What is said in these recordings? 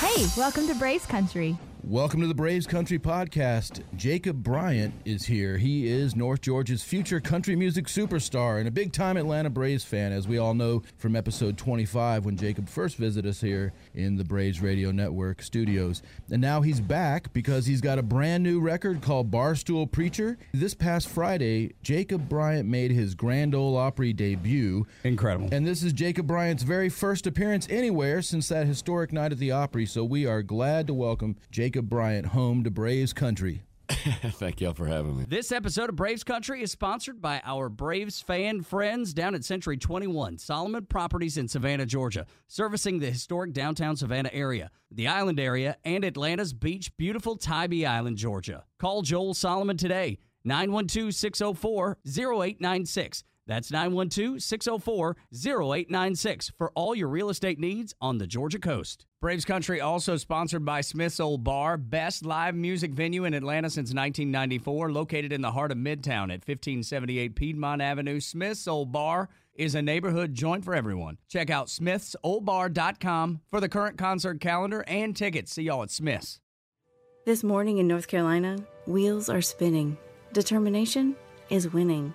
Hey, welcome to Braves Country. Welcome to the Braves Country Podcast. Jacob Bryant is here. He is North Georgia's future country music superstar and a big time Atlanta Braves fan, as we all know from episode 25 when Jacob first visited us here in the Braves Radio Network studios. And now he's back because he's got a brand new record called Barstool Preacher. This past Friday, Jacob Bryant made his Grand Ole Opry debut. Incredible. And this is Jacob Bryant's very first appearance anywhere since that historic night at the Opry. So we are glad to welcome Jacob Bryant home to Braves Country. Thank y'all for having me. This episode of Braves Country is sponsored by our Braves fan friends down at Century 21, Solomon Properties in Savannah, Georgia, servicing the historic downtown Savannah area, the island area, and Atlanta's beach, beautiful Tybee Island, Georgia. Call Joel Solomon today, 912 604 0896. That's 912 604 0896 for all your real estate needs on the Georgia coast. Braves Country also sponsored by Smith's Old Bar, best live music venue in Atlanta since 1994, located in the heart of Midtown at 1578 Piedmont Avenue. Smith's Old Bar is a neighborhood joint for everyone. Check out smithsoldbar.com for the current concert calendar and tickets. See y'all at Smith's. This morning in North Carolina, wheels are spinning. Determination is winning.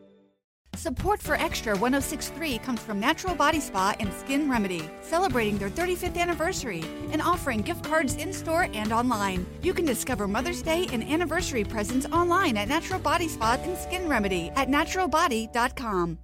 Support for Extra 1063 comes from Natural Body Spa and Skin Remedy, celebrating their 35th anniversary and offering gift cards in store and online. You can discover Mother's Day and anniversary presents online at Natural Body Spa and Skin Remedy at naturalbody.com.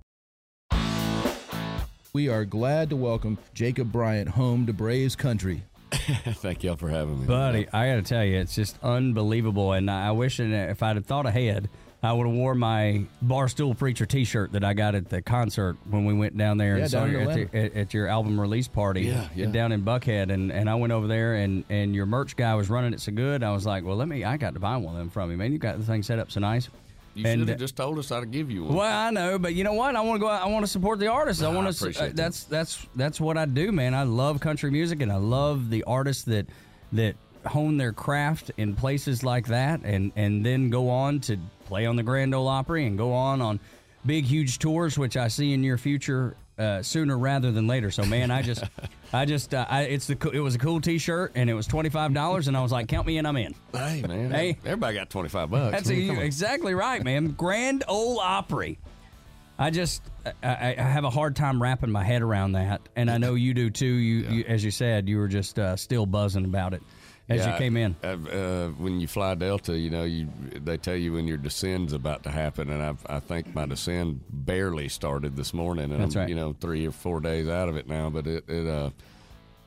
We are glad to welcome Jacob Bryant home to Braves Country. Thank y'all for having me. Buddy, I got to tell you, it's just unbelievable. And I wish if I'd have thought ahead, I would have wore my Barstool Preacher T-shirt that I got at the concert when we went down there Yeah, and saw down in you at, the, at, at your album release party Yeah, yeah. down in Buckhead. And, and I went over there and, and your merch guy was running it so good. I was like, well, let me, I got to buy one of them from you, man. You got the thing set up so nice. You And, should uh, have just told us I'd give you one. Well, I know, but you know what? I want to go out. I want to support the artists. I Nah, I want to. appreciate that. that's that's that's what I do, man. I love country music, and I love the artists that that hone their craft in places like that, and and then go on to play on the Grand Ole Opry and go on on big, huge tours, which I see in your future uh, sooner rather than later. So, man, I just, I just, uh, I, it's the it was a cool T-shirt, and it was twenty five dollars, and I was like, count me in, I'm in. Hey, man. Hey. Everybody got 25 bucks. That's man, a, exactly right, man. Grand Ole Opry. I just I, I I have a hard time wrapping my head around that, and I know you do too. You, you as you said, you were just uh, still buzzing about it as you came in. Uh, when you fly Delta, you know, you they tell you when your descend's about to happen, and I've, I think my descend barely started this morning, and That's I'm right. you know three or four days out of it now. But it, it uh,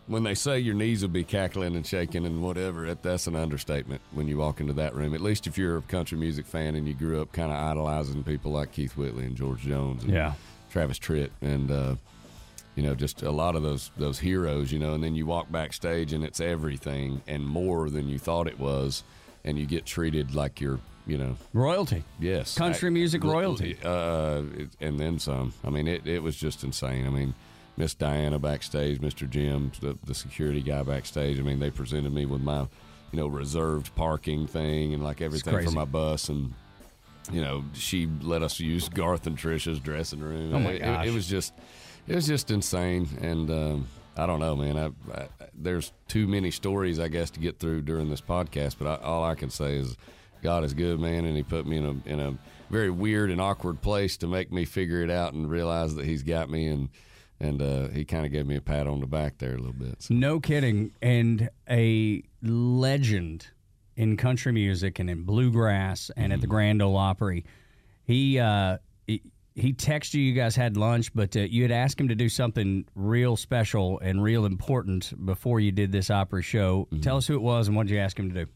when they say your knees will be cackling and shaking and whatever, that's an understatement when you walk into that room. At least if you're a country music fan and you grew up kind of idolizing people like Keith Whitley and George Jones and Yeah. Travis Tritt and. Uh, you know, just a lot of those those heroes, you know, and then you walk backstage and it's everything and more than you thought it was, and you get treated like you're, you know, Royalty. yes, Country I- music royalty. uh, and then some. I mean, it, it was just insane. I mean, Miss Diana backstage, Mr. Jim, the, the security guy backstage. I mean, they presented me with my, you know, reserved parking thing and like everything for my bus and. You know, she let us use Garth and Trisha's dressing room. Oh, my It- it- gosh. it was just it was just insane and um, i don't know man I, I, there's too many stories i guess to get through during this podcast but I, all i can say is god is good man and he put me in a in a very weird and awkward place to make me figure it out and realize that he's got me and and uh, he kind of gave me a pat on the back there a little bit so. No kidding. And a legend in country music and in bluegrass and at the Grand Ole Opry. He uh, he, texted you. You guys had lunch, but uh, you had asked him to do something real special and real important before you did this Opry show. Tell us who it was and what did you ask him to do?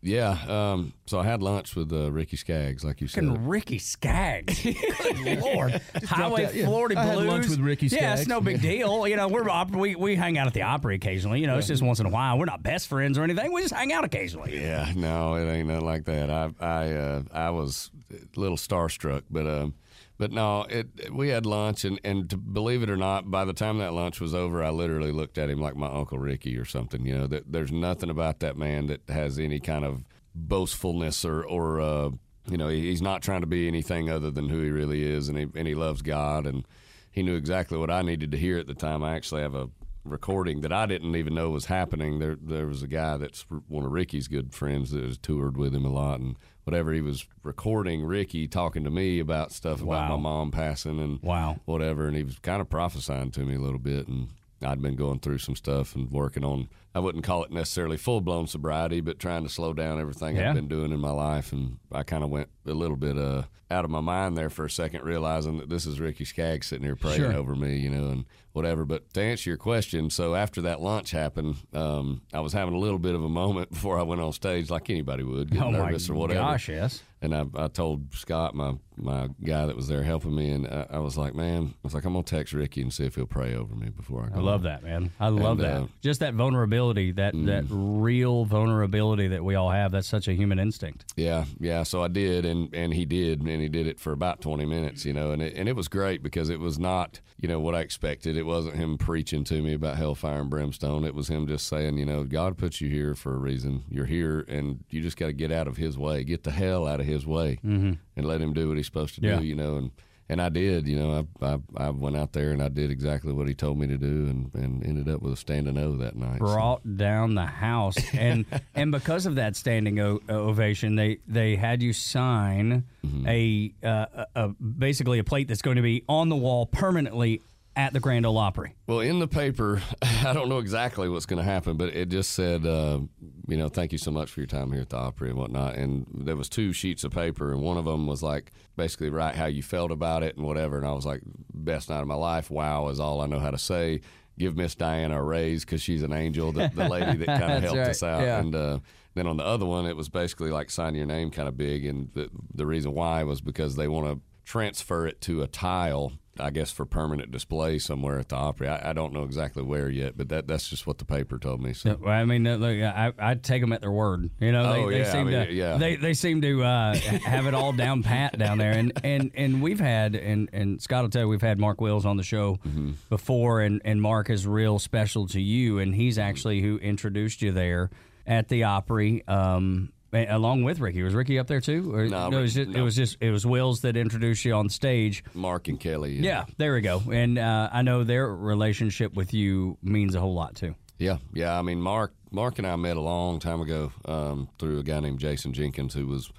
Yeah. Um, so I had lunch with uh, Ricky Skaggs, like you said. Fucking Ricky Skaggs. Good Lord. Highway that- yeah. Florida I had lunch with Ricky Skaggs. Yeah, it's no big deal. You know, we're we, we hang out at the Opry occasionally. You know, it's just once in a while. We're not best friends or anything. We just hang out occasionally. Yeah, no, it ain't nothing like that. I I uh, I was a little starstruck, but um, but no, it we had lunch, and and to believe it or not, by the time that lunch was over, I literally looked at him like my uncle Ricky or something. You know, that there's nothing about that man that has any kind of boastfulness or or uh, you know, he- he's not trying to be anything other than who he really is, and he and he loves God, and he knew exactly what I needed to hear at the time. I actually have a recording that I didn't even know was happening. There, there was a guy that's one of Ricky's good friends that has toured with him a lot, and whatever he was recording, Ricky talking to me about stuff about my mom passing and Wow. whatever, and he was kind of prophesying to me a little bit, and I'd been going through some stuff and working on. I wouldn't call it necessarily full blown sobriety, but trying to slow down everything Yeah. I've been doing in my life, and I kind of went a little bit uh, out of my mind there for a second, realizing that this is Ricky Skaggs sitting here praying Sure. over me, you know, and whatever. But to answer your question, so after that lunch happened, um, I was having a little bit of a moment before I went on stage, like anybody would, get Oh my nervous or whatever. gosh, yes. And I, I told Scott, my my guy that was there helping me, and I, I was like, man, I was like, I'm gonna text Ricky and see if he'll pray over me before I go. I love that, man. I love And, that. uh, Just that vulnerability, that that real vulnerability that we all have. That's such a human instinct. Yeah, yeah. So I did, and and he did, and he did it for about twenty minutes, you know, and it, and it was great because it was not, you know, what I expected. It wasn't him preaching to me about hellfire and brimstone. It was him just saying, you know, God put you here for a reason. You're here, and you just got to get out of His way, get the hell out of His way, mm-hmm. And let Him do what He's supposed to Yeah. do, you know, and. And I did, you know. I, I I went out there and I did exactly what he told me to do, and, and ended up with a standing O that night. so. Brought down the house, and and because of that standing o- ovation, they they had you sign Mm-hmm. a, uh, a, a basically a plate that's going to be on the wall permanently at the Grand Ole Opry. Well, in the paper, I don't know exactly what's going to happen, but it just said, uh, you know, thank you so much for your time here at the Opry and whatnot. And there was two sheets of paper, and one of them was like basically write how you felt about it and whatever. And I was like, best night of my life. Wow, is all I know how to say. Give Miss Diana a raise because she's an angel, the, the lady that kind of helped right, us out. yeah. And uh, then on the other one, it was basically like sign your name kind of big. And the, the reason why was because they want to transfer it to a tile, I guess, for permanent display somewhere at the Opry. I, I don't know exactly where yet, but that that's just what the paper told me. So. Well, I mean, look, I I take them at their word. You know, they, Oh, they yeah, I seem mean, to yeah. they they seem to uh, have it all down pat down there. And and and we've had and and Scott will tell you we've had Mark Wills on the show Mm-hmm. before, and and Mark is real special to you, and he's actually who introduced you there at the Opry. Um, Along with Ricky, was Ricky up there too? Or, No, it was just it was just it was Wills that introduced you on stage. Mark and Kelly. Yeah, there we go. And uh, I know their relationship with you means a whole lot too. Yeah, yeah. I mean, Mark, Mark and I met a long time ago um, through a guy named Jason Jenkins who was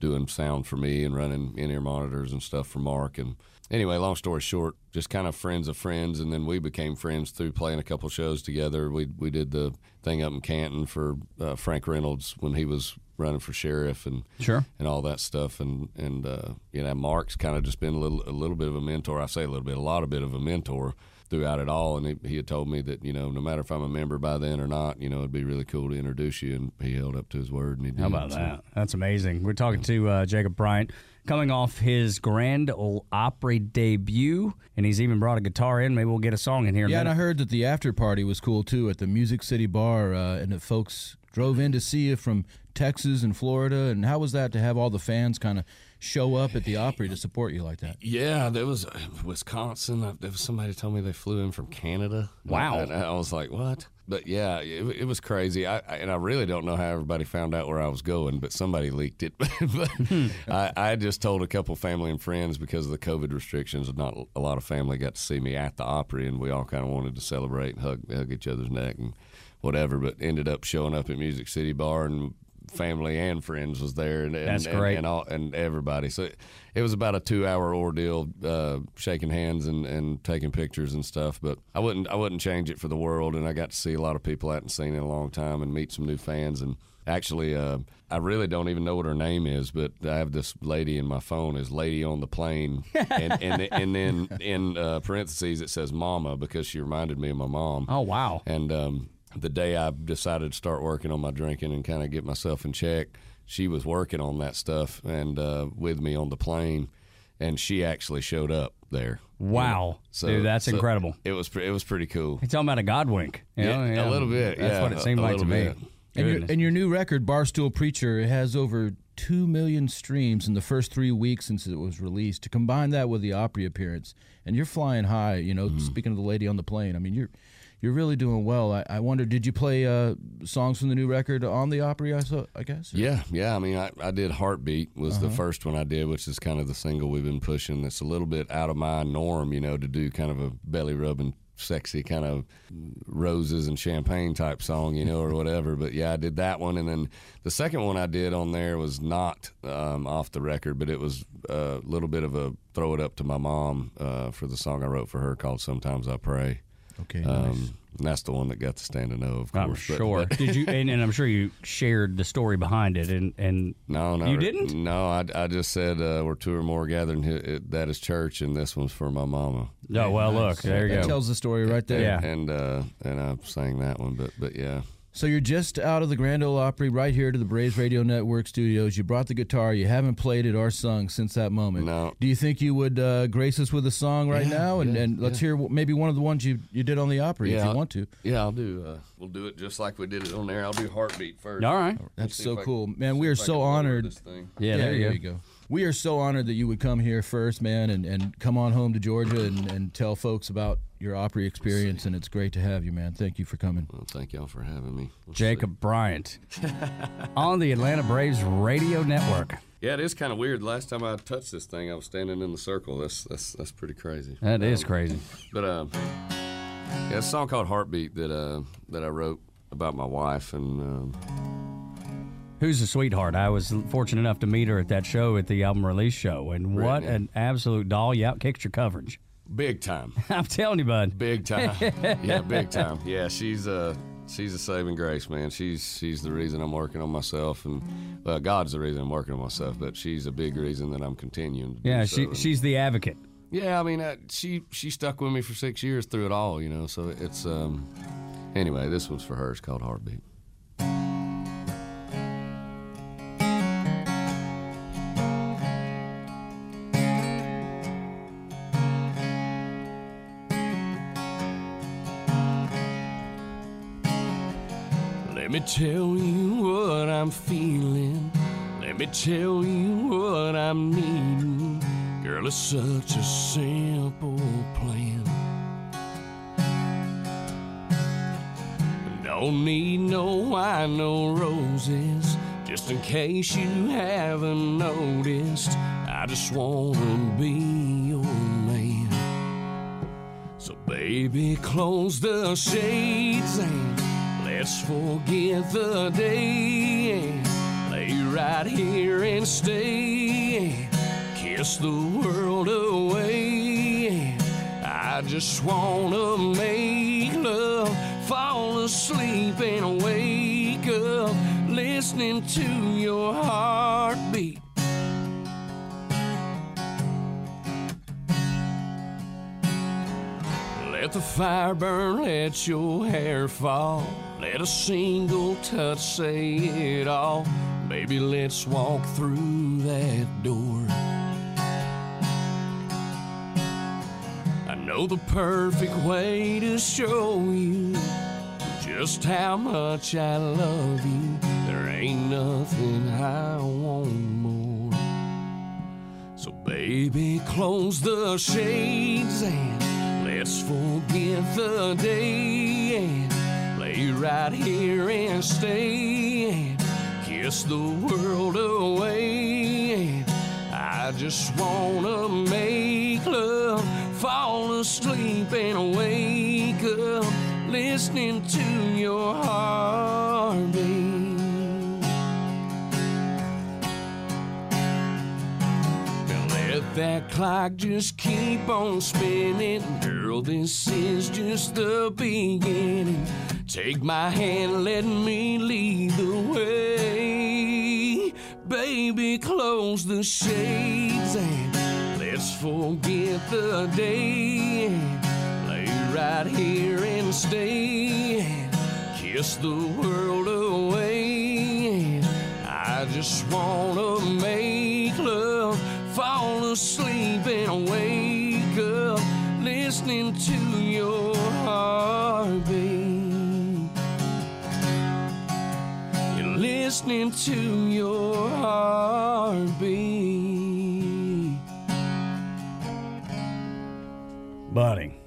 doing sound for me and running in-ear monitors and stuff for Mark. And anyway, long story short, just kind of friends of friends, and then we became friends through playing a couple shows together. We we did the thing up in Canton for uh, Frank Reynolds when he was running for sheriff and Sure. and all that stuff. And and uh, you know, Mark's kind of just been a little a little bit of a mentor. I say a little bit, a lot of bit of a mentor throughout it all. And he, he had told me that you know, no matter if I'm a member by then or not, you know, it'd be really cool to introduce you. And he held up to his word. And he did. How about So, that? That's amazing. We're talking to uh, Jacob Bryant coming off his Grand Ole Opry debut, and he's even brought a guitar in. Maybe we'll get a song in here. in Yeah, and I heard that the after party was cool too at the Music City Bar, uh, and that folks drove in to see you from Texas and Florida. And how was that to have all the fans kind of show up at the Opry to support you like that? Yeah, there was uh, Wisconsin. Uh, There was somebody told me they flew in from Canada. Wow. And I was like, what? But yeah, it, it was crazy. I, I and I really don't know how everybody found out where I was going, but somebody leaked it. but I, I just told a couple family and friends because of the COVID restrictions. Not a lot of family got to see me at the Opry, and we all kind of wanted to celebrate and hug hug each other's neck and whatever. But ended up showing up at Music City Bar and. Family and friends was there, and, and, That's and- great. and all and everybody. So it, it was about a two hour ordeal, uh, shaking hands and, and taking pictures and stuff. But I wouldn't I wouldn't change it for the world. And I got to see a lot of people I hadn't seen in a long time and meet some new fans. And actually, uh, I really don't even know what her name is, but I have this lady in my phone is Lady on the Plane, and and, and then in uh, parentheses it says Mama because she reminded me of my mom. Oh wow! And um, the day I decided to start working on my drinking and kind of get myself in check, she was working on that stuff and uh, with me on the plane, and she actually showed up there. Wow, So dude, that's so incredible. It was it was pretty cool. You're talking about a God wink. you know? Yeah, a little bit, That's yeah, what it seemed a like to little me. And your, and your new record, Barstool Preacher, has over 2 million streams in the first three weeks since it was released. To combine that with the Opry appearance, and you're flying high, you know, Mm-hmm. speaking of the lady on the plane, I mean, you're you're really doing well. I, I wonder, did you play uh, songs from the new record on the Opry, I, I guess? Yeah, yeah. I mean, I, I did Heartbeat was Uh-huh. the first one I did, which is kind of the single we've been pushing. That's a little bit out of my norm, you know, to do kind of a belly rubbing, sexy kind of roses and champagne type song, you know, or whatever. But yeah, I did that one, and then the second one I did on there was not um, off the record, but it was a little bit of a throw it up to my mom uh, for the song I wrote for her called "Sometimes I Pray." Okay, nice. Um, and that's the one that got the standing to know, of course. I'm sure. but- Did you? And, and I'm sure you shared the story behind it. And and No, no, You didn't? No, I, I just said uh, we're two or more gathering. Hi- It, that is church, and this one's for my mama. oh well, look there you that go. tells the story right there. Yeah. and uh, and I sang that one, but but yeah, So you're just out of the Grand Ole Opry, right here to the Braves Radio Network studios. You brought the guitar. You haven't played it or sung since that moment. No. Do you think you would uh, grace us with a song right Yeah, now? And, yeah, and let's yeah. hear maybe one of the ones you, you did on the Opry if you I'll- want to. yeah. I'll do. Uh, we'll do it just like we did it on there. I'll do heartbeat first. All right. That's so if I cool, can- man. We are so honored. This thing. Yeah, there, you go. We are so honored that you would come here first, man, and, and come on home to Georgia and, and tell folks about your Opry experience. And it's great to have you, man. Thank you for coming. Well, thank y'all for having me. Let's Jacob Bryant on the Atlanta Braves Radio Network. Yeah, it is kind of weird. Last time I touched this thing, I was standing in the circle. That's that's that's pretty crazy. That is Um, crazy. But um, yeah, a song called "Heartbeat" that uh that I wrote about my wife, and um, Who's a sweetheart? I was fortunate enough to meet her at that show at the album release show, and what Brittany. an absolute doll! You outkicked your coverage. Big time. I'm telling you, bud. Big time. yeah, big time. Yeah, she's a she's a saving grace, man. She's she's the reason I'm working on myself and well, God's the reason I'm working on myself, but she's a big reason that I'm continuing Yeah, she she's the advocate. Yeah, I mean, uh, she she stuck with me for 6 years through it all, you know. So it's um anyway, this one's for her. It's called Heartbeat. Tell you what I'm feeling. Let me tell you what I'm needing. Girl, it's such a simple plan. Don't need no wine, no roses. Just in case you haven't noticed, I just wanna be your man. So, baby, close the shades and let's forget the day. Lay right here and stay. Kiss the world away. I just wanna make love, fall asleep and wake up, listening to your heartbeat. Let the fire burn, let your hair fall. Let a single touch say it all. Baby, let's walk through that door. I know the perfect way to show you just how much I love you. There ain't nothing I want more. So, baby, close the shades and let's forget the day and lay right here and stay kiss the world away. I just wanna make love, fall asleep and wake up, listening to your heartbeat. And let that clock just keep on spinning. Girl, this is just the beginning. Take my hand, let me lead the way. Baby, close the shades and let's forget the day. Lay right here and stay. kiss the world away. I just wanna make love, fall asleep and wake up, listening to your heartbeat. Listening to your heartbeat. Buddy,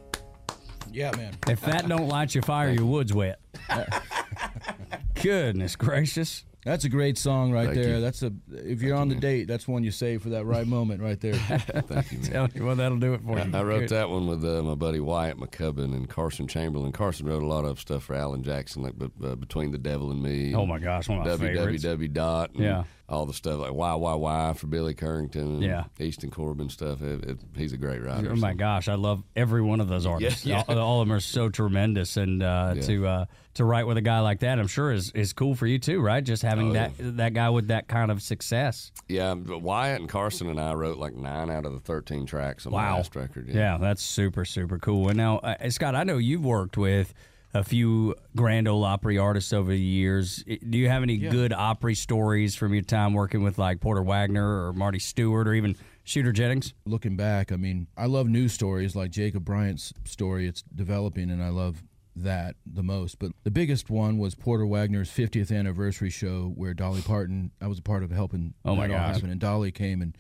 Yeah, man. if that don't light your fire, your wood's wet. Goodness gracious. That's a great song right Thank there. you. That's a if you're on the date, that's one you save for that right moment right there. Thank you, man. Tell you what, that'll do it for you. I wrote Good. that one with uh, my buddy Wyatt McCubbin and Carson Chamberlain. Carson wrote a lot of stuff for Alan Jackson, like but, uh, Between the Devil and Me. Oh my gosh, one of my favorites. www dot. Yeah. All the stuff like why why why for Billy Currington. Yeah. Easton Corbin stuff. It, it, he's a great writer. Oh my so- gosh, I love every one of those artists. Yeah. All, all of them are so tremendous, and uh, Yeah. to uh, to write with a guy like that, I'm sure is is cool for you too, right? Just having Oh, that that guy with that kind of success. Yeah, but Wyatt and Carson and I wrote like nine out of the thirteen tracks on Wow. the last record. Yeah, that's super super cool. And now, uh, Scott, I know you've worked with a few Grand Ole Opry artists over the years. Do you have any good Opry stories from your time working with like Porter Wagoner or Marty Stuart or even Shooter Jennings? Looking back, I mean, I love news stories like Jacob Bryant's story. It's developing, and I love that the most. But the biggest one was Porter Wagoner's 50th anniversary show, where Dolly Parton. I was a part of helping Oh, my that all happen, and Dolly came and.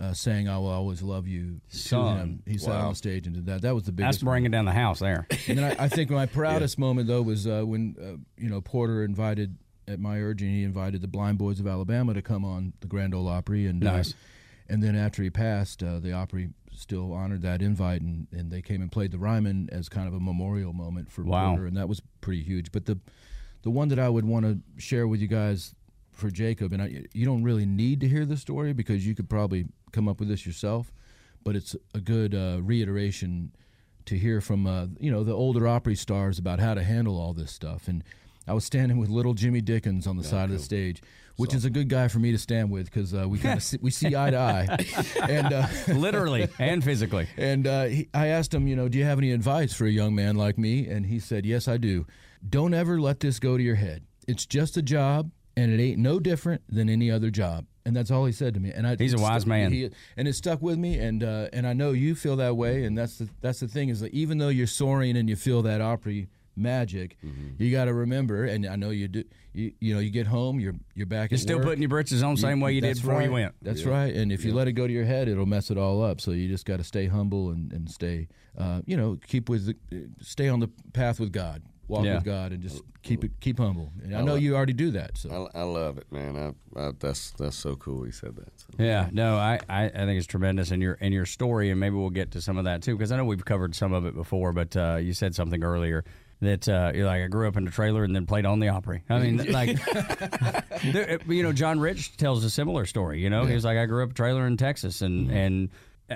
Uh, saying "I will always love you" to Son. him. He sat Wow. on stage and did that. That was the That's biggest. bringing down the house there. And then I, I think my proudest moment though was uh, when uh, you know Porter invited, at my urging, he invited the Blind Boys of Alabama to come on the Grand Ole Opry, and Nice. uh, and then after he passed, uh, the Opry still honored that invite, and, and they came and played the Ryman as kind of a memorial moment for Wow. Porter, and that was pretty huge. But the the one that I would want to share with you guys for Jacob, and I, you don't really need to hear the story because you could probably come up with this yourself, but it's a good uh, reiteration to hear from uh, you know the older Opry stars about how to handle all this stuff. And I was standing with little Jimmy Dickens on the side of the stage, which is a good guy for me to stand with because uh, we kind of see, we see eye to eye. and uh, literally and physically. and uh, he, I asked him, you know, do you have any advice for a young man like me? And he said, yes, I do. Don't ever let this go to your head. It's just a job, and it ain't no different than any other job. And that's all he said to me. And I, He's a wise man. he- and it stuck with me. And uh, and I know you feel that way. And that's the that's the thing is that even though you're soaring and you feel that Opry magic, Mm-hmm. you got to remember. And I know you do. You, you know, you get home, you're you're back. You're still work. putting your britches on the same way you did before you went. That's right. And if you let it go to your head, it'll mess it all up. So you just got to stay humble and, and stay, uh, you know, keep with, the, stay on the path with God, walk Yeah. with God, and just keep it, keep humble. And I know you already do that. So I, I love it, man. I, I, that's that's so cool. He said that. So. Yeah, no, I, I, I think it's tremendous in your in your story, and maybe we'll get to some of that too, because I know we've covered some of it before. But uh, you said something earlier that uh, you're like I grew up in a trailer and then played on the Opry. I mean, like, there, you know, John Rich tells a similar story. You know, he was like I grew up a trailer in Texas, and and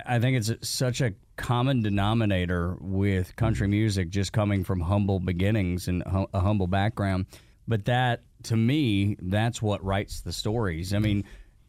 I think it's such a common denominator with country music, just coming from humble beginnings and hu- a humble background. But that, to me, that's what writes the stories. I mean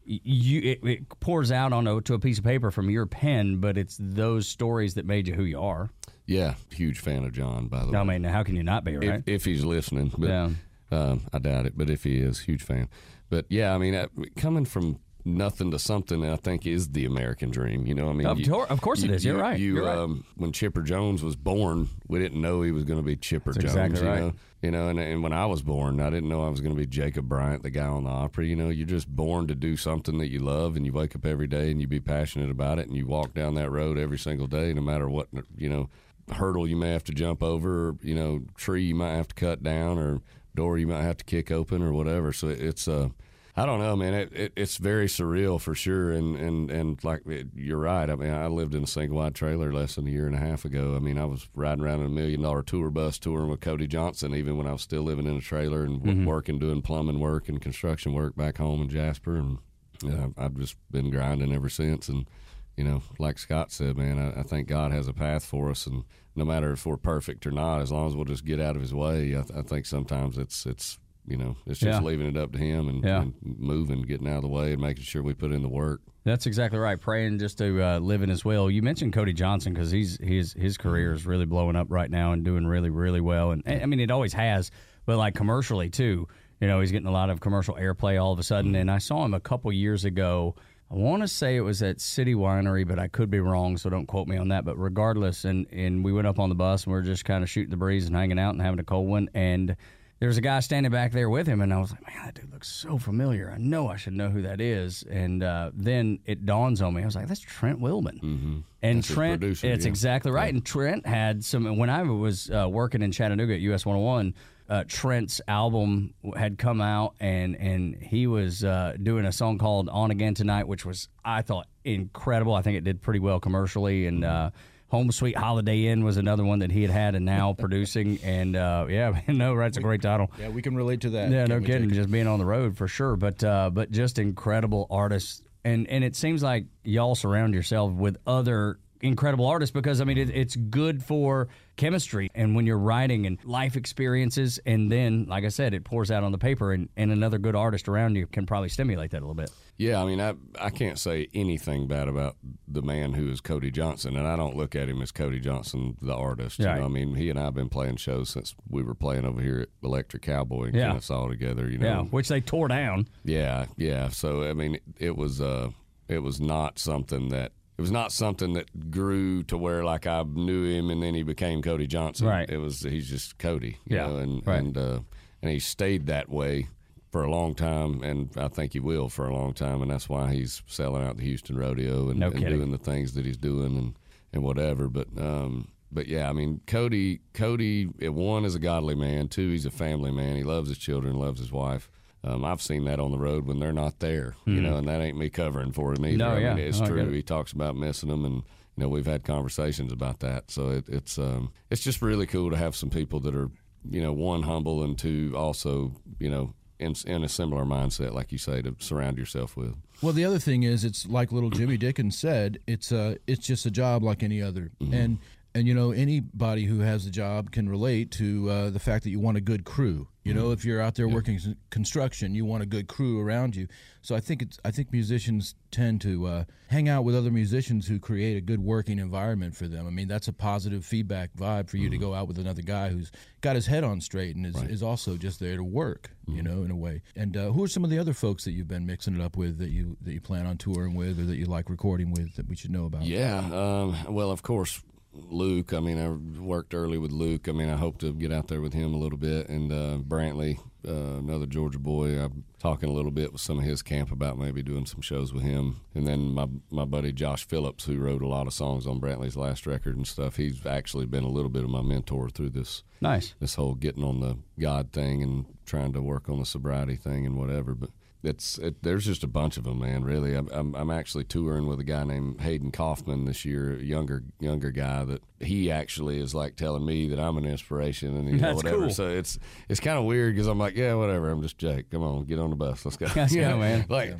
you it, it pours out on a, to a piece of paper from your pen, but it's those stories that made you who you are. Yeah, huge fan of John, by the way. I mean, how can you not be, if, right? if he's listening. But, Yeah. um, I doubt it. But if he is, huge fan. But yeah, I mean, uh, coming from nothing to something, I think is the American dream. You know, I mean, Of you- of course it you- is. You're you- right. You, You're right. um, when Chipper Jones was born, we didn't know he was going to be Chipper That's Jones. exactly you right. know, you know, and, and when I was born, I didn't know I was going to be Jacob Bryant, the guy on the Opry. You know, you're just born to do something that you love, and you wake up every day and you be passionate about it, and you walk down that road every single day, no matter what you know hurdle you may have to jump over, or, you know, tree you might have to cut down, or door you might have to kick open, or whatever. So it's uh, I don't know, man. It, it, it's very surreal for sure, and and and like it, you're right. I mean, I lived in a single wide trailer less than a year and a half ago. I mean, I was riding around in a million dollar tour bus touring with Cody Johnson, even when I was still living in a trailer and w- working, doing plumbing work and construction work back home in Jasper, and uh, I've just been grinding ever since, and you know, like Scott said, man, I, I think God has a path for us, and no matter if we're perfect or not, as long as we'll just get out of His way, I, th- I think sometimes it's it's you know it's just Yeah. leaving it up to Him and, Yeah. and moving, getting out of the way, and making sure we put in the work. That's exactly right. Praying just to uh, live in His will. You mentioned Cody Johnson because he's his his career is really blowing up right now and doing really really well. And I mean, it always has. but like commercially too. You know, he's getting a lot of commercial airplay all of a sudden. And I saw him a couple years ago. I want to say it was at City Winery, but I could be wrong, so don't quote me on that. But regardless, and and we went up on the bus and we are just kind of shooting the breeze and hanging out and having a cold one. And there was a guy standing back there with him, and I was like, man, that dude looks so familiar. I know I should know who that is. And uh, then it dawns on me. I was like, that's Trent Willmon. Mm-hmm. And That's Trent, producer, it's yeah. exactly right. Yeah. And Trent had some, when I was uh, working in Chattanooga at US 101, uh, Trent's album had come out, and, and he was uh, doing a song called On Again Tonight, which was, I thought, incredible. I think it did pretty well commercially. And, Mm-hmm. uh, Home Sweet Holiday Inn was another one that he had had and now producing. And uh, yeah, no, that's a great title. Yeah, we can relate to that. Yeah, no kidding. Just being on the road for sure, but uh, but just incredible artists, and and it seems like y'all surround yourself with other incredible artists because I mean it, it's good for chemistry and when you're writing and life experiences, and then like I said, it pours out on the paper, and, and another good artist around you can probably stimulate that a little bit. Yeah, I mean, I I can't say anything bad about the man who is Cody Johnson, and I don't look at him as Cody Johnson, the artist. You know, I mean, he and I have been playing shows since we were playing over here at Electric Cowboy in Yeah. Kennesaw together. You know, Yeah, which they tore down. Yeah, yeah. So I mean, it was uh, it was not something that it was not something that grew to where like I knew him and then he became Cody Johnson. Right. It was he's just Cody. You Yeah, know, and right. and uh, and he stayed that way for a long time, and I think he will for a long time, and that's why he's selling out the Houston Rodeo and, No and doing the things that he's doing and and whatever. But um, but yeah, I mean, Cody Cody, one is a godly man. Two, he's a family man. He loves his children, loves his wife. Um, I've seen that on the road when they're not there, you know, and that ain't me covering for him either. Hmm. No, I yeah. mean, it's No, I get true. He talks about missing them, and you know, we've had conversations about that. So it, it's um, it's just really cool to have some people that are, you know, one humble and two also, you know, in in a similar mindset, like you say, to surround yourself with. Well, the other thing is, it's like little Jimmy Dickens said. It's uh, it's just a job like any other, and and you know anybody who has a job can relate to uh, the fact that you want a good crew. You know, if you're out there working construction, you want a good crew around you. So I think it's I think musicians tend to uh, hang out with other musicians who create a good working environment for them. I mean, that's a positive feedback vibe for you to go out with another guy who's got his head on straight and is, is also just there to work. You know, in a way. And uh, who are some of the other folks that you've been mixing it up with that you that you plan on touring with or that you like recording with that we should know about? Yeah. Um, well, of course, Luke. I mean, I worked early with Luke. I mean, I hope to get out there with him a little bit. And uh, Brantley, uh, another Georgia boy. I'm talking a little bit with some of his camp about maybe doing some shows with him. And then my my buddy Josh Phillips, who wrote a lot of songs on Brantley's last record and stuff. He's actually been a little bit of my mentor through this Nice. this whole getting on the God thing and trying to work on the sobriety thing and whatever. But it's it, there's just a bunch of them, man. Really, I'm, I'm I'm actually touring with a guy named Hayden Coffman this year, a younger younger guy that he actually is like telling me that I'm an inspiration and you know whatever. cool. So it's it's kind of weird because I'm like, yeah, whatever. I'm just Jake. Come on, get on the bus. Let's go. Let's You man. Like.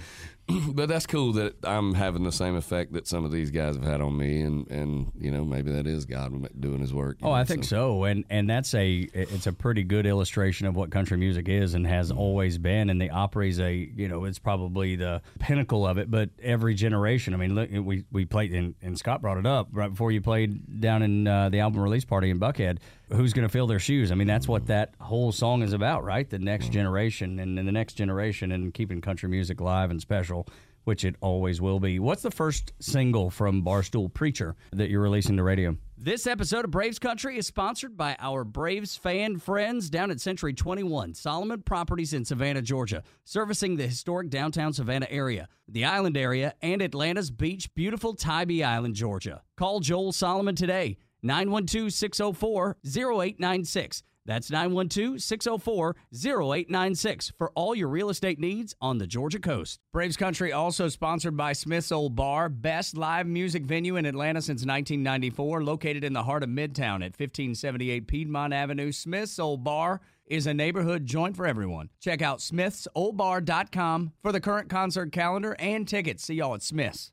But that's cool that I'm having the same effect that some of these guys have had on me, and, and you know maybe that is God doing His work. Oh, know, I think so. and and that's a it's a pretty good illustration of what country music is and has Mm-hmm. always been. And the Opry's a you know it's probably the pinnacle of it. But every generation, I mean, look, we we played and, and Scott brought it up right before you played down in uh, the album release party in Buckhead. Who's going to fill their shoes? I mean, that's what that whole song is about, right? The next generation and, and the next generation and keeping country music live and special. Which it always will be. What's the first single from Barstool Preacher that you're releasing to radio? This episode of Braves Country is sponsored by our Braves fan friends down at Century 21, Solomon Properties in Savannah, Georgia, servicing the historic downtown Savannah area, the island area, and Atlanta's beach, beautiful Tybee Island, Georgia. Call Joel Solomon today, 912 604 0896. That's 912 604 0896 for all your real estate needs on the Georgia coast. Braves Country also sponsored by Smith's Old Bar, best live music venue in Atlanta since 1994, located in the heart of Midtown at 1578 Piedmont Avenue. Smith's Old Bar is a neighborhood joint for everyone. Check out smithsoldbar.com for the current concert calendar and tickets. See y'all at Smith's.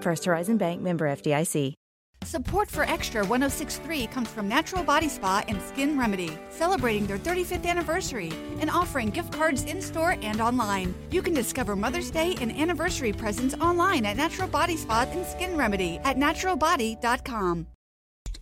First Horizon Bank member FDIC. Support for Extra 1063 comes from Natural Body Spa and Skin Remedy, celebrating their 35th anniversary and offering gift cards in store and online. You can discover Mother's Day and anniversary presents online at Natural Body Spa and Skin Remedy at naturalbody.com.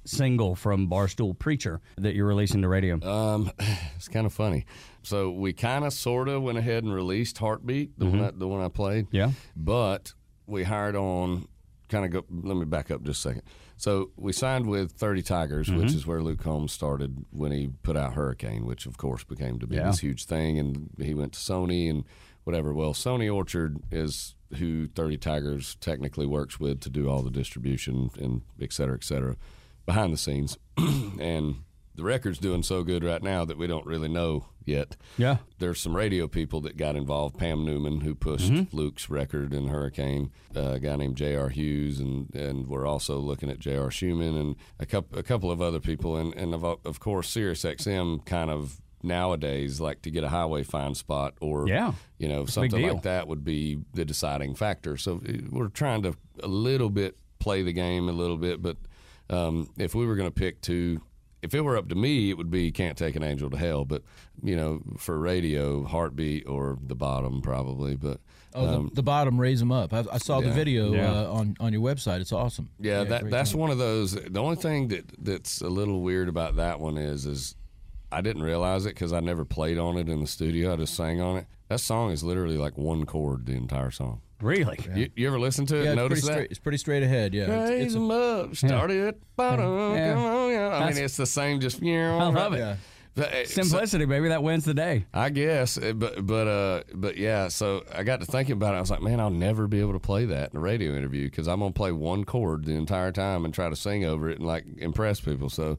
Single from Barstool Preacher that you're releasing to radio. Um, it's kind of funny. So we kind of sort of went ahead and released Heartbeat, the one I, the one I played. Yeah. But we hired on. Kind of go. Let me back up just a second. So we signed with Thirty Tigers, which mm-hmm. is where Luke Combs started when he put out Hurricane, which of course became to be Yeah. this huge thing, and he went to Sony and whatever. Well, Sony Orchard is who Thirty Tigers technically works with to do all the distribution and et cetera, et cetera, behind the scenes, and the record's doing so good right now that we don't really know yet. Yeah. There's some radio people that got involved. Pam Newman, who pushed Mm-hmm. Luke's record in Hurricane, uh, a guy named J.R. Hughes, and, and we're also looking at J.R. Schumann and a couple a couple of other people, and and of, of course Sirius XM kind of nowadays like to get a highway find spot or Yeah. you know something like that would be the deciding factor. So uh, we're trying to a little bit play the game a little bit, but um, if we were going to pick two, if it were up to me, it would be "Can't Take an Angel to Hell." But you know, for radio, "Heartbeat" or "The Bottom" probably. But Oh, the, the bottom, raise them up. I, I saw the video Yeah. uh, on on your website. It's awesome. yeah, that that's job. one of those. The only thing that that's a little weird about that one is is I didn't realize it because I never played on it in the studio. I just sang on it. That song is literally like one chord the entire song. Really? You, you ever listen to it? Yeah, and it's pretty notice that? straight. It's pretty straight ahead. Yeah, It's- Raise it's a- 'em up, started at the bottom. Yeah. Come on, yeah. I That's- mean, it's the same. Just you I know, love it. yeah. Simplicity, baby. That wins the day. I guess, eh, but but uh, but yeah. So I got to thinking about it. I was like, man, I'll never be able to play that in a radio interview because I'm gonna play one chord the entire time and try to sing over it and like impress people. So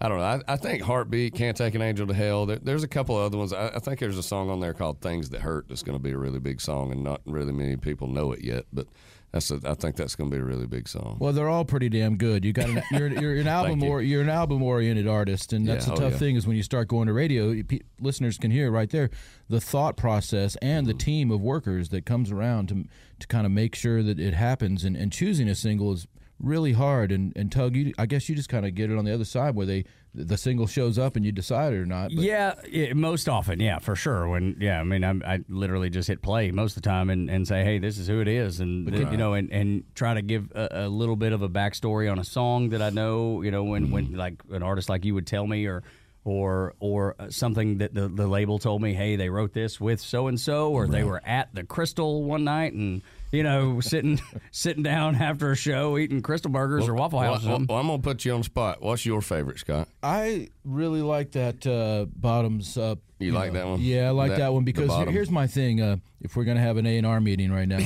I don't know. I, I think "Heartbeat," "Can't Take an Angel to Hell." There, there's a couple other ones. I, I think there's a song on there called "Things That Hurt" that's going to be a really big song, and not really many people know it yet. But that's a, I think that's going to be a really big song. Well, they're all pretty damn good. You got an, you're, you're an album you. or you're an album oriented artist, and that's Yeah, the oh, tough yeah. thing is when you start going to radio, you- pe- listeners can hear right there the thought process and Mm-hmm. the team of workers that comes around to to kind of make sure that it happens. And, and choosing a single is really hard. And and Tug, you, I guess you just kind of get it on the other side where they the single shows up and you decide it or not. But Yeah, yeah, most often, yeah, for sure. When yeah, I mean, I'm, I literally just hit play most of the time and, and say, hey, this is who it is, and you know, and, and try to give a, a little bit of a backstory on a song that I know. You know, when when mm-hmm. like an artist like you would tell me, or or or something that the the label told me, hey, they wrote this with so and so, or they were at the Krystal one night and. You know, sitting sitting down after a show, eating Krystal Burgers or Waffle Well, House. well, well, I'm gonna put you on the spot. What's your favorite, Scott? I really like that uh, bottoms up. You like that one? Yeah, I like That- that, one because bottom. here's my thing. Uh, if we're gonna have an A and R meeting right now,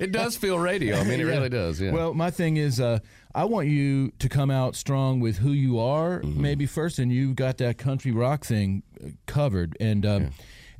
it does feel radio. I mean, it really does. Yeah. Well, my thing is, uh, I want you to come out strong with who you are, Mm-hmm. maybe first, and you got that country rock thing uh, covered, and um,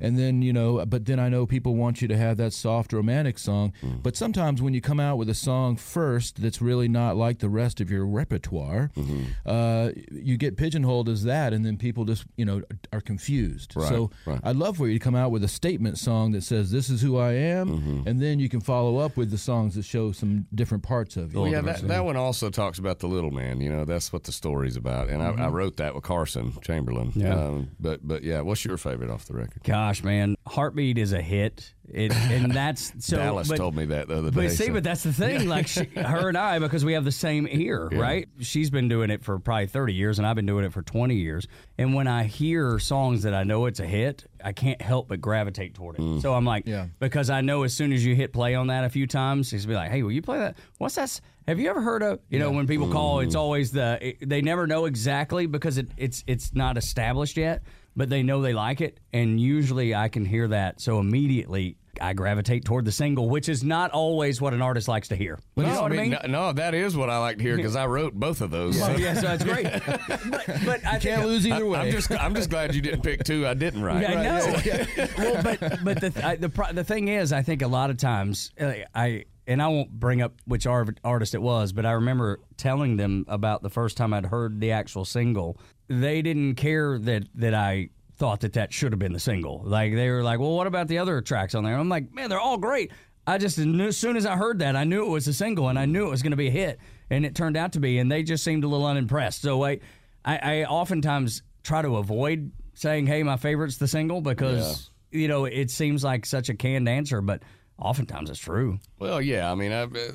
and then you know, but then I know people want you to have that soft romantic song. Mm. But sometimes when you come out with a song first that's really not like the rest of your repertoire, Mm-hmm. uh, you get pigeonholed as that, and then people just you know are confused. Right, so right. I'd love for you to come out with a statement song that says this is who I am, Mm-hmm. and then you can follow up with the songs that show some different parts of you. Well, yeah, that, that one also talks about the little man. You know, that's what the story's about. And I, I wrote that with Carson Chamberlain. Yeah. Um, but but yeah, what's your favorite off the record? Gosh, man, Heartbeat is a hit, it, and that's so. Dallas but, told me that the other day. But see, so- but that's the thing. Like she, her and I, because we have the same ear, right? She's been doing it for probably thirty years, and I've been doing it for twenty years. And when I hear songs that I know it's a hit, I can't help but gravitate toward it. Mm. So I'm like, Yeah. because I know as soon as you hit play on that a few times, it's be like, hey, will you play that? What's that? Have you ever heard of? You know, when people call, it's always the it, they never know exactly because it, it's it's not established yet, but they know they like it, and usually I can hear that. So immediately. I gravitate toward the single, which is not always what an artist likes to hear. But you know what I mean? No, no, that is what I like to hear because I wrote both of those. Well, So- yeah, so that's great. but, but I Can't think, lose either way. I'm just I'm just glad you didn't pick two I didn't write. Yeah, I know. well, but but the I, the the thing is, I think a lot of times uh, I and I won't bring up which artist it was, but I remember telling them about the first time I'd heard the actual single. They didn't care that that I thought that that should have been the single. Like they were like, well, what about the other tracks on there? I'm like, man, they're all great. I just as soon as I heard that, I knew it was a single and I knew it was going to be a hit, and it turned out to be. And they just seemed a little unimpressed. So I, I, I oftentimes try to avoid saying, "Hey, my favorite's the single," because you know it seems like such a canned answer, but oftentimes it's true. Well, yeah. I mean, I, uh,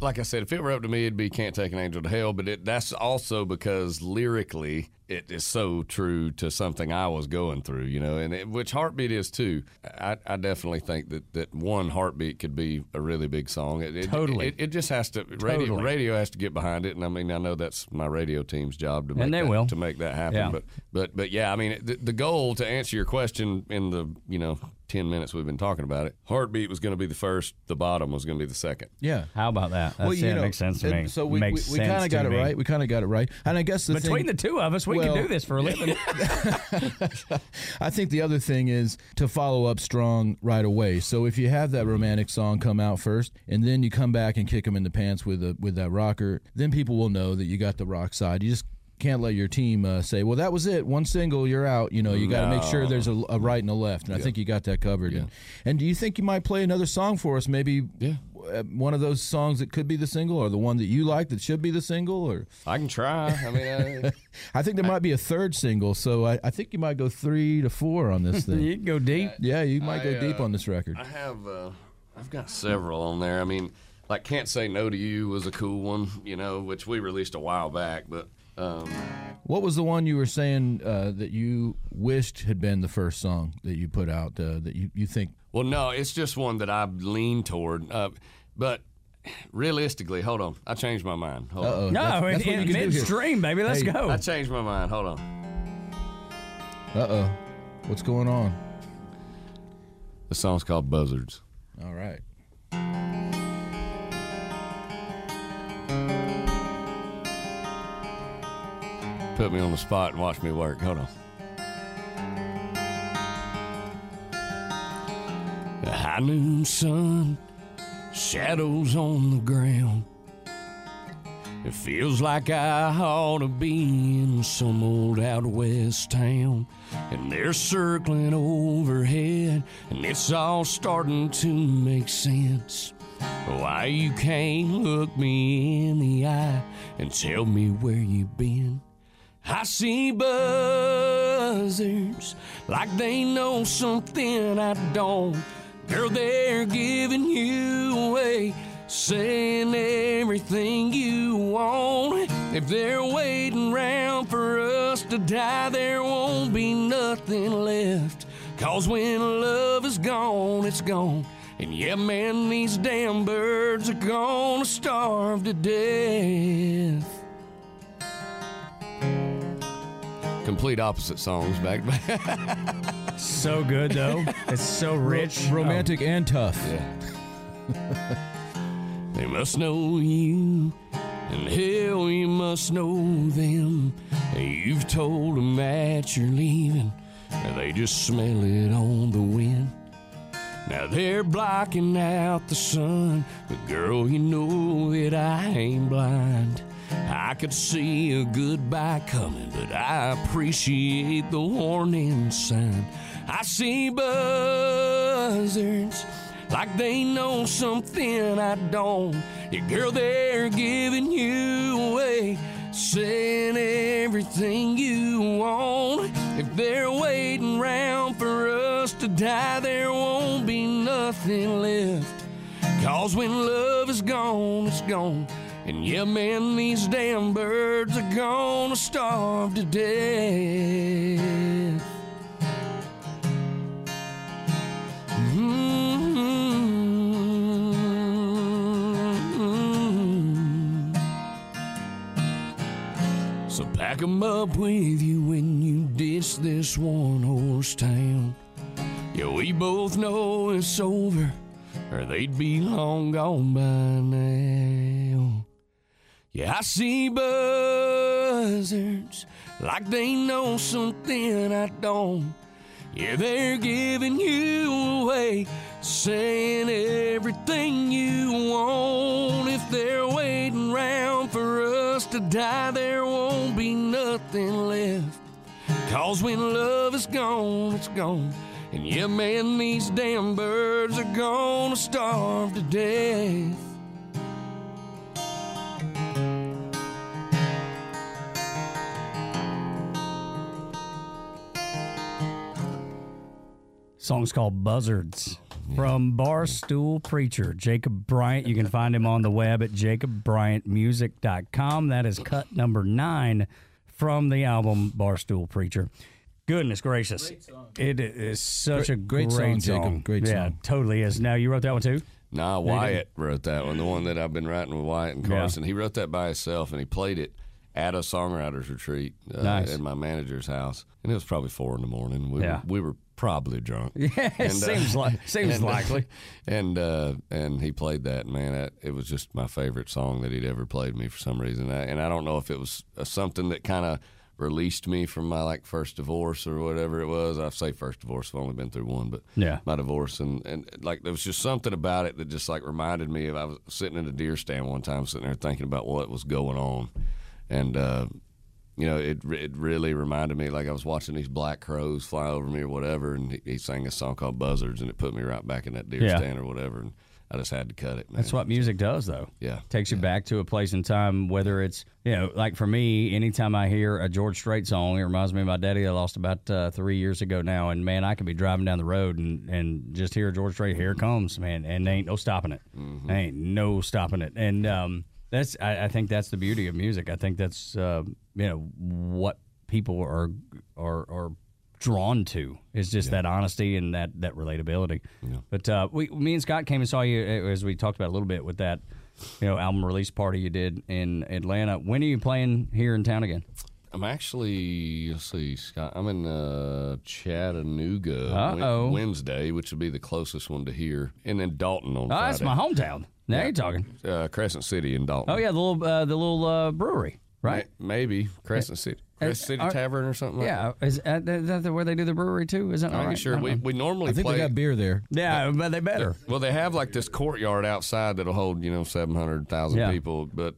like I said, if it were up to me, it'd be "Can't Take an Angel to Hell." But it, that's also because lyrically, it is so true to something I was going through, you know, and it, which heartbeat is too. I, I, definitely think that, that one heartbeat could be a really big song. It, totally, it, it, just has to radio totally. radio has to get behind it, and I mean I know that's my radio team's job to make and they that, will. to make that happen. Yeah. But but but yeah, I mean the, the goal to answer your question in the you know 10 minutes we've been talking about it. Heartbeat was going to be the first, the bottom was going to be the second. Yeah. How about that? That's, yeah, know, makes sense to me. So we, we, we kind of got it me. right. We kind of got it right. And I guess the Between thing, the two of us, we well, can do this for a living. I think the other thing is to follow up strong right away. So if you have that romantic song come out first, and then you come back and kick them in the pants with a with that rocker, then people will know that you got the rock side. You just can't let your team uh, say, "Well, that was it, one single, you're out." You know, you got to make sure there's a, a right and a left, and I think you got that covered. And, and do you think you might play another song for us? Maybe Yeah. uh, one of those songs that could be the single, or the one that you like that should be the single, or I can try. I mean, uh, I think there might be a third single, so I, I think you might go three to four on this thing. you can go deep. yeah, you might go I, deep uh, on this record. I have, uh, I've got several on there. I mean, like "Can't Say No to You" was a cool one, you know, which we released a while back. But um, What was the one you were saying uh, that you wished had been the first song that you put out uh, that you, you think? well, no, it's just one that I lean toward. Uh, but realistically, hold on, I changed my mind. Hold Uh-oh. on, No, That's- that's in, what in can do here. midstream, baby. Let's Hey, go. I changed my mind. Hold on, Uh oh. What's going on? the song's called "Buzzards." All right. Put me on the spot and watch me work. Hold on. The high noon sun, shadows on the ground. It feels like I ought to be in some old out west town. And they're circling overhead, and it's all starting to make sense. Why you can't look me in the eye and tell me where you've been. I see buzzards like they know something I don't. Girl, they're giving you away, saying everything you want. If they're waiting around for us to die, there won't be nothing left. Cause when love is gone, it's gone. And yeah, man, these damn birds are gonna starve to death. Complete opposite songs back so good though. it's so rich, Romantic and tough. Yeah. They must know you, and hell, you must know them. You've told them that you're leaving, and they just smell it on the wind. Now they're blocking out the sun, but girl, you know that I ain't blind. I could see a goodbye coming, but I appreciate the warning sign. I see buzzards like they know something I don't. Yeah, girl, they're giving you away, saying everything you want. If they're waiting around for us to die, there won't be nothing left. Cause when love is gone, it's gone. And yeah, man, these damn birds are gonna starve to death. Mm-hmm. So pack 'em up with you when you ditch this one horse town. Yeah, we both know it's over, or they'd be long gone by now. Yeah, I see buzzards like they know something I don't. Yeah, they're giving you away, saying everything you want. If they're waiting around for us to die, there won't be nothing left. Cause when love is gone, it's gone. And yeah, man, these damn birds are gonna starve to death. Song's called Buzzards from Barstool Preacher, Jacob Bryant. You can find him on the web at jacobbryantmusic.com. That is cut number nine from the album Barstool Preacher. Goodness gracious. It is such Great- a great great, song, Jacob. Great yeah, song. totally is. Now, you wrote that one too? Nah, Wyatt wrote that one, the one that I've been writing with Wyatt and Yeah. Carson. He wrote that by himself, and he played it at a songwriters retreat uh, Nice. at my manager's house. And it was probably four in the morning. We, Yeah. were, we were probably drunk. Yeah, it uh, seems like seems and, uh, likely. And uh, and he played that man. That, it was just my favorite song that he'd ever played me for some reason. I, and I don't know if it was uh, something that kind of released me from my like first divorce or whatever it was. I say first divorce. I've only been through one, but Yeah. my divorce and and like there was just something about it that just like reminded me of. I was sitting in a deer stand one time, sitting there thinking about what was going on, and. uh you know, it it really reminded me like I was watching these black crows fly over me or whatever, and he, he sang a song called Buzzards, and it put me right back in that deer Yeah. stand or whatever, and I just had to cut it. Man. That's what music does, though. Yeah. Takes you back to a place in time, whether it's, you know, like for me, anytime I hear a George Strait song, it reminds me of my daddy I lost about uh, three years ago now. And man, I could be driving down the road and, and just hear George Strait, here comes, man. And ain't no stopping it. Mm-hmm. Ain't no stopping it. And um, that's, I, I think that's the beauty of music. I think that's, uh, you know, what people are, are, are, drawn to is just that honesty and that that relatability. But uh, we, me and Scott came and saw you uh, as we talked about a little bit with that, you know, album release party you did in Atlanta. When are you playing here in town again? I'm actually let's see, Scott. I'm in uh, Chattanooga Uh-oh. Wednesday, which would be the closest one to here, and then Dalton on Oh, that's my hometown. Now you're talking. uh, Crescent City in Dalton. Oh yeah, the little uh, the little uh, brewery, right? May- maybe Crescent City, Crescent City are- Tavern or something. like Yeah, is uh, is that the- where they do the brewery too? Is that that. not I'm right? not sure. I We don't know. we normally I think play. they got beer there. yeah, but they better. Well, they have like this courtyard outside that'll hold you know seven hundred thousand Yeah. people, but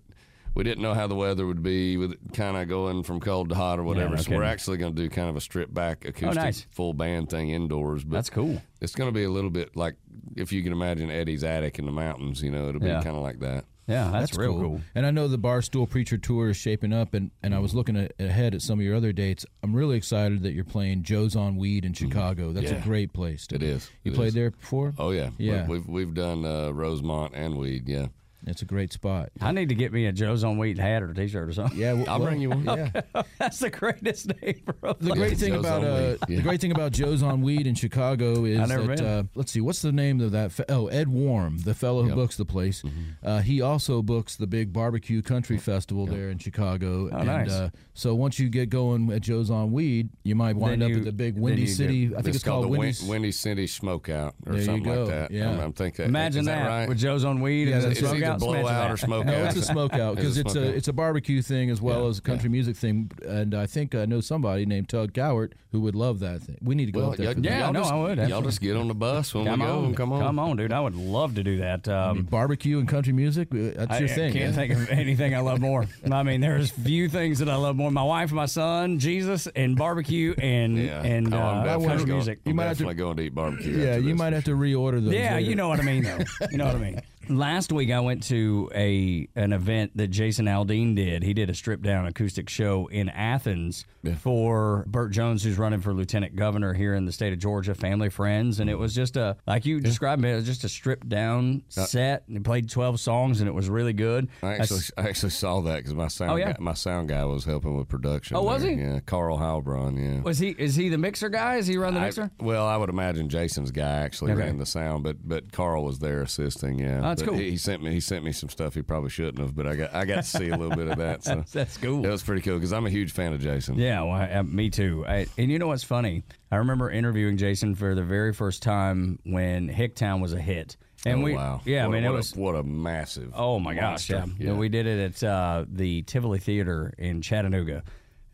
we didn't know how the weather would be with kind of going from cold to hot or whatever. no so we're actually going to do kind of a stripped back acoustic nice. full band thing indoors. But That's cool. It's going to be a little bit like if you can imagine Eddie's attic in the mountains. You know, it'll be Yeah. kind of like that. Yeah, that's, real cool. And I know the Barstool Preacher Tour is shaping up, and, and I was looking at, ahead at some of your other dates. I'm really excited that you're playing Joe's on Weed in Chicago. That's Mm-hmm. Yeah. a great place. To It is. You It played is. there before? Oh yeah, Yeah. We've we've done uh, Rosemont and Weed. Yeah, It's a great spot. I need to get me a Joe's on Weed hat or a T-shirt or something. Yeah, well, I'll bring you one. Yeah. That's the greatest name for a The great thing Joe's about uh, Weed. the great thing about Joe's on Weed in Chicago is that uh, let's see, what's the name of that? Fe- oh, Ed Warm, the fellow who books the place. Mm-hmm. Uh, he also books the big barbecue country festival there in Chicago. Oh, and nice. uh, so once you get going at Joe's on Weed, you might wind Then up you- at the big Windy City. get- I think it's, called, the Windy. Windy City Smokeout or There you something go. like that. Yeah. I'm, I'm thinking. Imagine is that, right? with Joe's on weed Yeah, and the right. It's either smokeout. Imagine blowout that. or smokeout. No, it's a smokeout because It's it's a a it's a barbecue thing as well Yeah, as a country music thing, and I think I know somebody named Tug Cowart who would love that thing. We need to go Well, up there. y'all. Yeah, y'all no, just, I would, Y'all just get on the bus when Come we go on, and come on. come on, dude! I would love to do that. I Um, mean, barbecue and country music. uh, That's I, your thing. I can't yeah? think of anything I love more. I mean, there's few things that I love more: my wife, my son, Jesus, and barbecue, and Yeah. and Oh, uh, country music. You might have to- go and eat barbecue. Yeah, you might have to reorder those. Yeah, you know what I mean, though. You know what I mean. Last week, I went to a an event that Jason Aldean did. He did a stripped down acoustic show in Athens for Burt Jones, who's running for lieutenant governor here in the state of Georgia. Family, friends, and it was just a like you described it. It was just a stripped down uh, set. And he played twelve songs, and it was really good. I actually, I actually saw that because my sound, Oh, yeah? guy, my sound guy was helping with production. Oh, was there. he? Yeah, Carl Heilbronn. Yeah. Was he? Is he the mixer guy? Is he run the I- mixer? well, I would imagine Jason's guy actually Okay. ran the sound, but but Carl was there assisting. Yeah, Oh, that's cool. He, sent me he sent me some stuff he probably shouldn't have, but I got I got to see a little bit of that. So That's cool. it was pretty cool because I'm a huge fan of Jason. Yeah, well, I, uh, me too. I, and you know what's funny? I remember interviewing Jason for the very first time when Hicktown was a hit. And oh, we, wow. yeah, what, I mean, what it a- was. what a massive. Oh my gosh! monster. Yeah. we did it at uh, the Tivoli Theater in Chattanooga,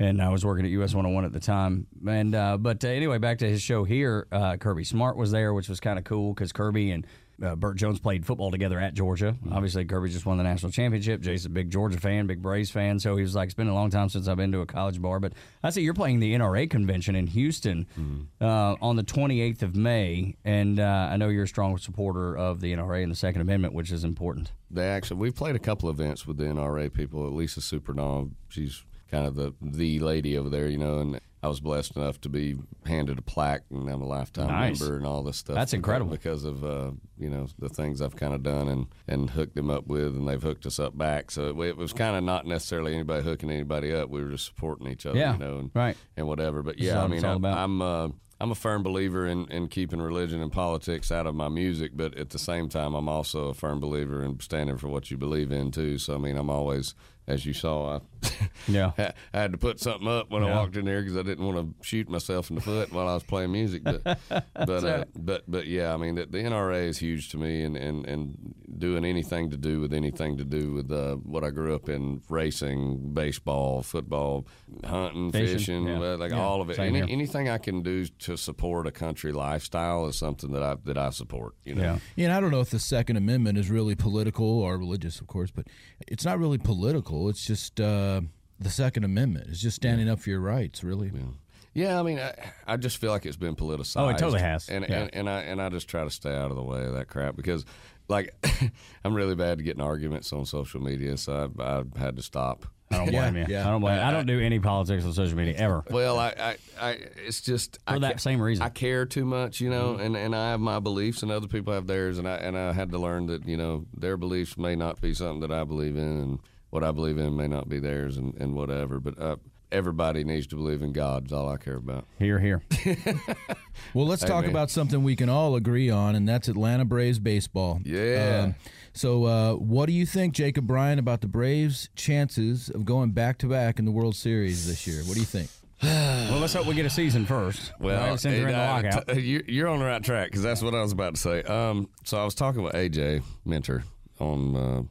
and I was working at US 101 at the time. And uh, but uh, anyway, back to his show here. Uh, Kirby Smart was there, which was kind of cool because Kirby and Uh, Burt Jones played football together at Georgia. Mm-hmm. Obviously, Kirby just won the national championship. Jay's a big Georgia fan, big Braves fan. So he was like, it's been a long time since I've been to a college bar. But I see you're playing the NRA convention in Houston Mm-hmm. uh, on the 28th of May. And uh, I know you're a strong supporter of the NRA and the Second Amendment, which is important. They actually we've played a couple events with the NRA people. At Lisa Superdom, she's kind of the the lady over there, you know, and I was blessed enough to be handed a plaque and I'm a lifetime Nice. member and all this stuff. That's incredible. because of uh, you know the things I've kind of done and and hooked them up with, and they've hooked us up back. So it, it was kind of not necessarily anybody hooking anybody up. We were just supporting each other, Yeah, you know, and, right. and whatever. But yeah, I mean, I. I'm. Uh, I'm a firm believer in, in keeping religion and politics out of my music, but at the same time, I'm also a firm believer in standing for what you believe in too. So I mean, I'm always, as you saw, I, Yeah. I had to put something up when I walked in there because I didn't want to shoot myself in the foot while I was playing music. But but uh, but but yeah, I mean, the, the NRA is huge to me, and, and, and doing anything to do with anything to do with uh, what I grew up in: racing, baseball, football, hunting, Fishing, fishing, yeah. uh, like Yeah, all of it. Any, anything I can do to support a country lifestyle is something that I that I support. You know. Yeah. Yeah, and I don't know if the Second Amendment is really political or religious, of course, but it's not really political. It's just uh, the Second Amendment. It's just standing up for your rights, really. Yeah, I mean, I, I just feel like it's been politicized. Oh, it totally has. And, Yeah. and and I and I just try to stay out of the way of that crap because, like, I'm really bad at getting arguments on social media, so I, I had to stop. I don't Yeah, blame you. yeah. I don't blame you. I don't do any politics on social media ever. Well, I, I, I it's just For I that same reason. I care too much, you Mm-hmm. know, and, and I have my beliefs, and other people have theirs, and I and I had to learn that you know their beliefs may not be something that I believe in, and what I believe in may not be theirs, and, and whatever. But uh, everybody needs to believe in God. Is all I care about. Here, here. Well, let's talk man. about something we can all agree on, and that's Atlanta Braves baseball. Yeah. Um, so, uh, what do you think, Jacob Bryan, about the Braves' chances of going back to back in the World Series this year? What do you think? well, let's hope we get a season first. Well, right, since they're in the uh, lockout. t- you- you're on the right track because that's what I was about to say. Um, so I was talking with AJ Minter on.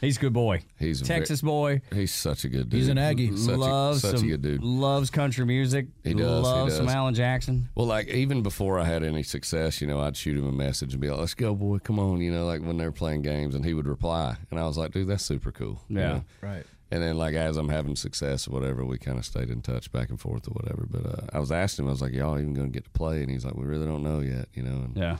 He's a good boy. He's a ve- Texas boy. he's such a good dude. He's an Aggie. Such, loves a, such some, a good dude. Loves country music. He does, he Loves some. Alan Jackson. Well, like even before I had any success, you know, I'd shoot him a message and be like, "Let's go, boy, come on," you know, like when they're playing games, and he would reply, and I was like, "Dude, that's super cool." you Yeah. know? Right. And then, like as I'm having success or whatever, we kind of stayed in touch back and forth or whatever. But uh, I was asking him, I was like, "Y'all even going to get to play?" And he's like, "We really don't know yet," you know. And Yeah.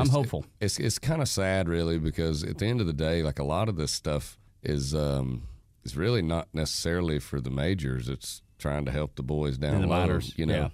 I'm hopeful. It's it's kind of sad, really, because at the end of the day, like a lot of this stuff is um, is really not necessarily for the majors. It's trying to help the boys down And the minors, you know. yeah.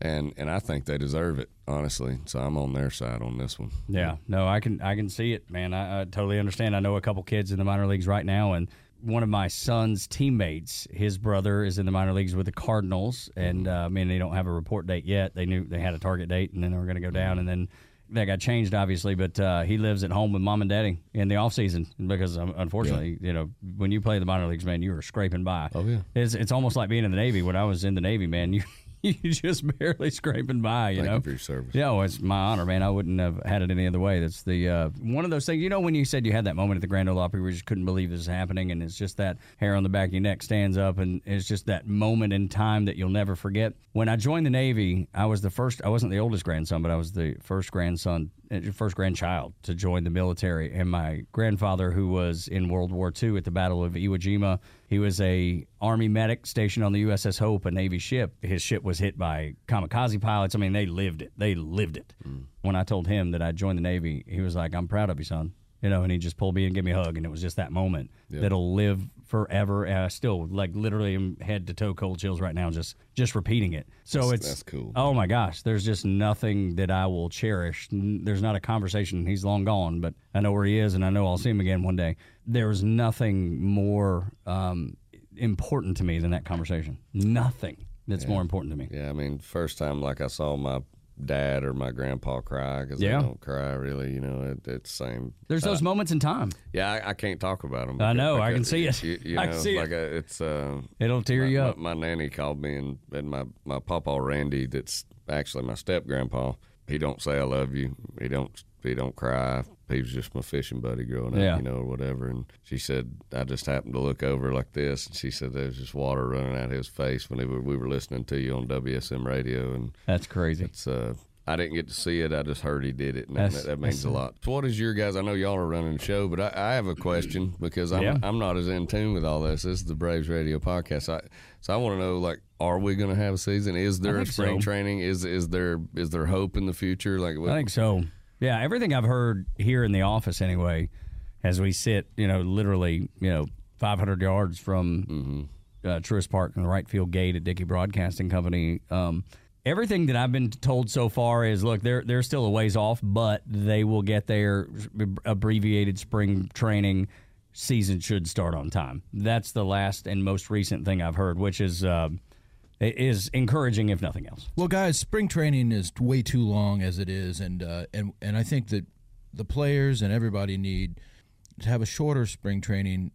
And and I think they deserve it, honestly. So I'm on their side on this one. Yeah, no, I can I can see it, man. I, I totally understand. I know a couple kids in the minor leagues right now, and one of my son's teammates, his brother is in the minor leagues with the Cardinals, and uh, I mean they don't have a report date yet. They knew they had a target date, and then they were going to go down, and then that got changed, obviously. But uh, he lives at home with mom and daddy in the off season because um, unfortunately, you know, when you play the minor leagues, man, you are scraping by. Oh, yeah. it's it's almost like being in the Navy. When I was in the Navy, man, you you just barely scraping by. You Thank know, you for your service. yeah, well, it's my honor, man. I wouldn't have had it any other way. That's the uh, one of those things. You know, when you said you had that moment at the Grand Ole Opry where you just couldn't believe this was happening, and it's just that hair on the back of your neck stands up, and it's just that moment in time that you'll never forget. When I joined the Navy, I was the first. I wasn't the oldest grandson, but I was the first grandson, first grandchild to join the military. And my grandfather, who was in World War II at the Battle of Iwo Jima, he was a Army medic stationed on the USS Hope, a Navy ship. His ship was hit by kamikaze pilots. I mean, they lived it. They lived it. Mm. When I told him that I joined the Navy, he was like, "I'm proud of you, son." You know, and he just pulled me and gave me a hug, and it was just that moment that'll live forever. And I still like literally am head to toe cold chills right now, just just repeating it. So That's- it's that's cool. Oh my gosh, there's just nothing that I will cherish. There's not a conversation. He's long gone, but I know where he is, and I know I'll see him again one day. There's nothing more um, important to me than that conversation. Nothing that's more important to me. Yeah, I mean, first time like I saw my dad or my grandpa cry because Yeah. they don't cry really. You know, it, it's the same. There's those moments in time. Yeah, I, I can't talk about them. I know, I can see it. You, you I know, can see it. like uh it's uh, It'll tear my, you my- up. My, nanny called me and, and my my papa Randy, that's actually my step grandpa. He don't say I love you. He don't he don't cry. He was just my fishing buddy growing up, Yeah. you know, or whatever. And she said I just happened to look over like this, and she said there's just water running out his face when were, we were listening to you on WSM radio, and That's crazy. it's uh. I didn't get to see it. I just heard he did it, and that, that means a lot. So what is your guys? I know y'all are running the show, but I, I have a question because I'm Yeah. I'm not as in tune with all this. This is the Braves Radio podcast. I, so I want to know, like, are we going to have a season? Is there a spring so. training? Is is there is there hope in the future? Like, what, I think so. Yeah, everything I've heard here in the office, anyway, as we sit, you know, literally, you know, 500 yards from uh, Truist Park and the right field gate at Dickey Broadcasting Company. Um, everything that I've been told so far is, look, they're they're still a ways off, but they will get their abbreviated spring training season should start on time. That's the last and most recent thing I've heard, which is. Uh, is encouraging if nothing else. Well, guys, spring training is way too long as it is, and uh, and and I think that the players and everybody need to have a shorter spring training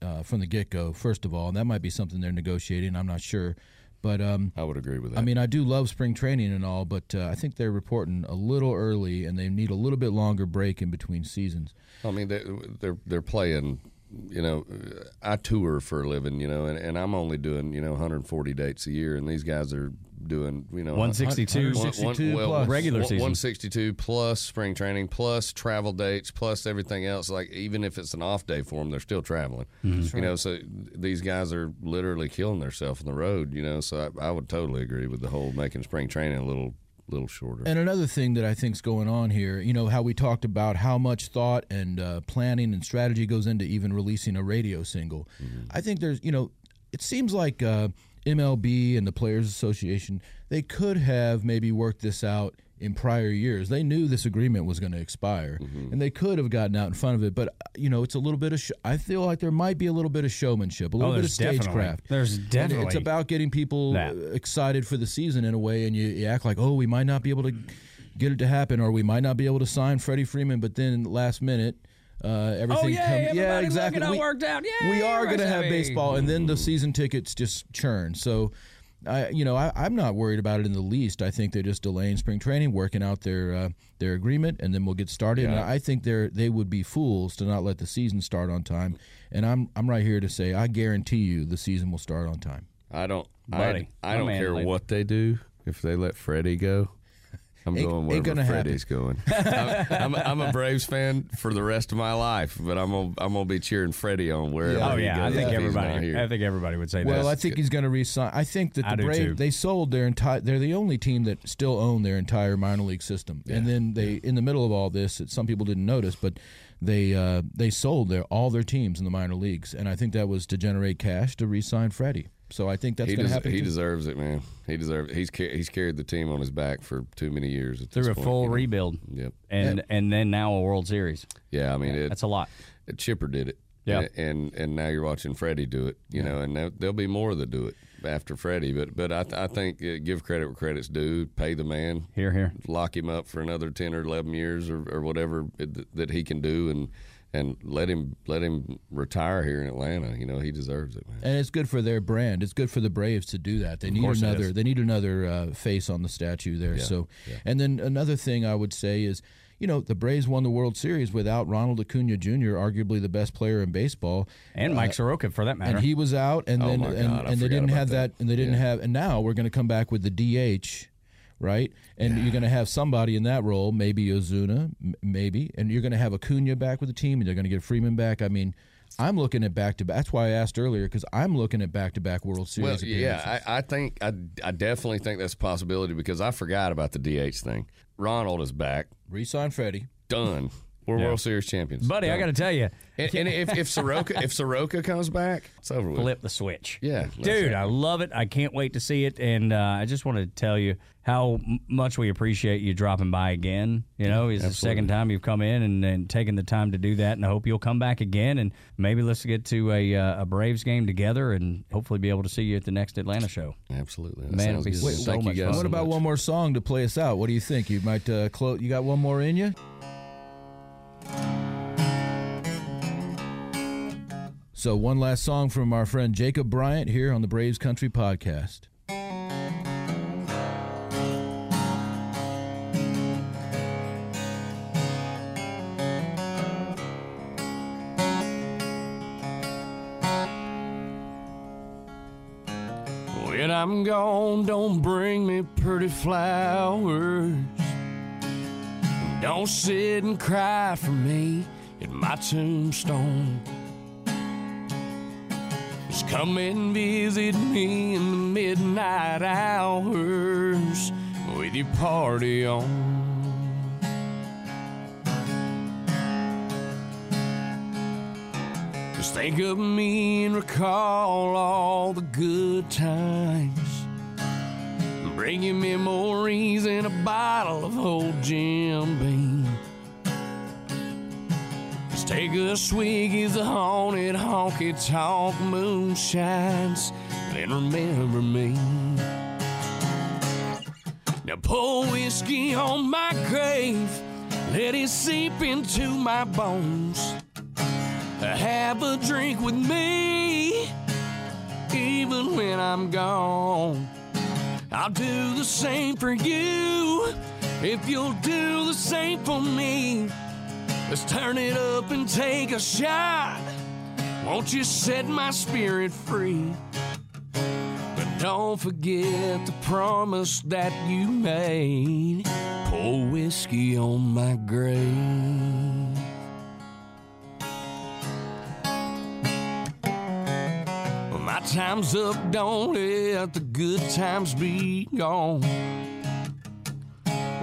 uh, from the get go. First of all, and that might be something they're negotiating. I'm not sure, but um, I would agree with that. I mean, I do love spring training and all, but uh, I think they're reporting a little early, and they need a little bit longer break in between seasons. I mean, they, they're they're playing. You know, I tour for a living. You know, and, and I'm only doing you know 140 dates a year, and these guys are doing you know 162 162 plus. regular season. 162 plus spring training plus travel dates plus everything else. Like even if it's an off day for them, they're still traveling. Mm-hmm. You know, so these guys are literally killing themselves on the road. You know, so I, I would totally agree with the whole making spring training a little little shorter. And another thing that I think is going on here, you know, how we talked about how much thought and uh, planning and strategy goes into even releasing a radio single. I think there's, you know, it seems like uh, MLB and the Players Association, they could have maybe worked this out in prior years. They knew this agreement was going to expire, and they could have gotten out in front of it. But you know, it's a little bit of. Sh- I feel like there might be a little bit of showmanship, a little bit of Oh, there's definitely- stagecraft. there's And definitely It's about getting people that. uh, excited for the season in a way, and you, you act like, oh, we might not be able to get it to happen, or we might not be able to sign Freddie Freeman, but then last minute. Uh, everything Oh, yay, come- yeah, exactly. look, it all we, worked out. Yay, we are going to have baseball, and then the season tickets just churn. So, I, you know, I, I'm not worried about it in the least. I think they're just delaying spring training, working out their uh, their agreement, and then we'll get started. And I think they're they would be fools to not let the season start on time. And I'm I'm right here to say I guarantee you the season will start on time. I don't, Buddy, I, I don't care like- what they do. If they let Freddie go, I'm Ain't- going ain't wherever gonna happen. Freddie's going. I'm, I'm, I'm a Braves fan for the rest of my life, but I'm gonna, I'm gonna be cheering Freddie on wherever. Oh he yeah, I think if he's not everybody. I think everybody would say this. Well, that. I think he's going to resign. I think that the do too. Braves they sold their entire. They're the only team that still own their entire minor league system. And then they, in the middle of all this, that some people didn't notice, but they uh, they sold their all their teams in the minor leagues, and I think that was to generate cash to re-sign Freddie. So I think that's he, going to des- happen. he too. deserves it, man. He deserves. He's ca- he's carried the team on his back for too many years. At through this a point, full you know. rebuild, Yep. and and then now a World Series. Yeah, I mean, it, That's a lot. Chipper did it. Yeah. and and, and now you're watching Freddie do it. You know, and there- there'll be more that do it after Freddie. But but I, th- I think uh, give credit where credit's due. Pay the man. Here, here. lock him up for another ten or eleven years or, or whatever it, that he can do, and and let him let him retire here in Atlanta. You know, he deserves it, man. and it's good for their brand. It's good for the Braves to do that. They need another. They need another uh, face on the statue there. So, and then another thing I would say is, you know, the Braves won the World Series without Ronald Acuna Jr., arguably the best player in baseball. And Mike Soroka, for that matter. and he was out, and Oh then my and, God, I and they didn't have that. that. and they didn't Yeah. have, and now we're going to come back with the DH, right? And you're going to have somebody in that role, maybe Ozuna, m- maybe, and you're going to have Acuna back with the team, and they're going to get Freeman back. I mean. I'm looking at back to back. That's why I asked earlier because I'm looking at back to back World Series. Well, yeah, I, I think I, I definitely think that's a possibility because I forgot about the DH thing. Ronald is back, Resign Freddie. done. We're World Series champions, Buddy, I got to tell you, And, and if if Soroka if Soroka comes back, it's over with. flip the switch. Yeah, Dude, have I love it. I can't wait to see it. And uh, I just wanted to tell you how much we appreciate you dropping by again. You know, it's the second time you've come in and, and taken the time to do that. And I hope you'll come back again. And maybe let's get to a, uh, a Braves game together and hopefully be able to see you at the next Atlanta show. Absolutely, that Man, it'd be good. so Thank much you guys. fun. What so about much. one more song to play us out? What do you think? You might uh, close. You got one more in you? So one last song from our friend Jacob Bryant here on the Braves Country Podcast. When I'm gone, don't bring me pretty flowers. Don't sit and cry for me at my tombstone. Come and visit me in the midnight hours with your party on. Just think of me and recall all the good times. Bring you memories and a bottle of old Jim Beam. Take a swig as the haunted honky tonk moon shines. Then remember me. Now pour whiskey on my grave. Let it seep into my bones. Have a drink with me, even when I'm gone. I'll do the same for you if you'll do the same for me. Let's turn it up and take a shot. Won't you set my spirit free? But don't forget the promise that you made. Pour whiskey on my grave. My time's up, don't let the good times be gone.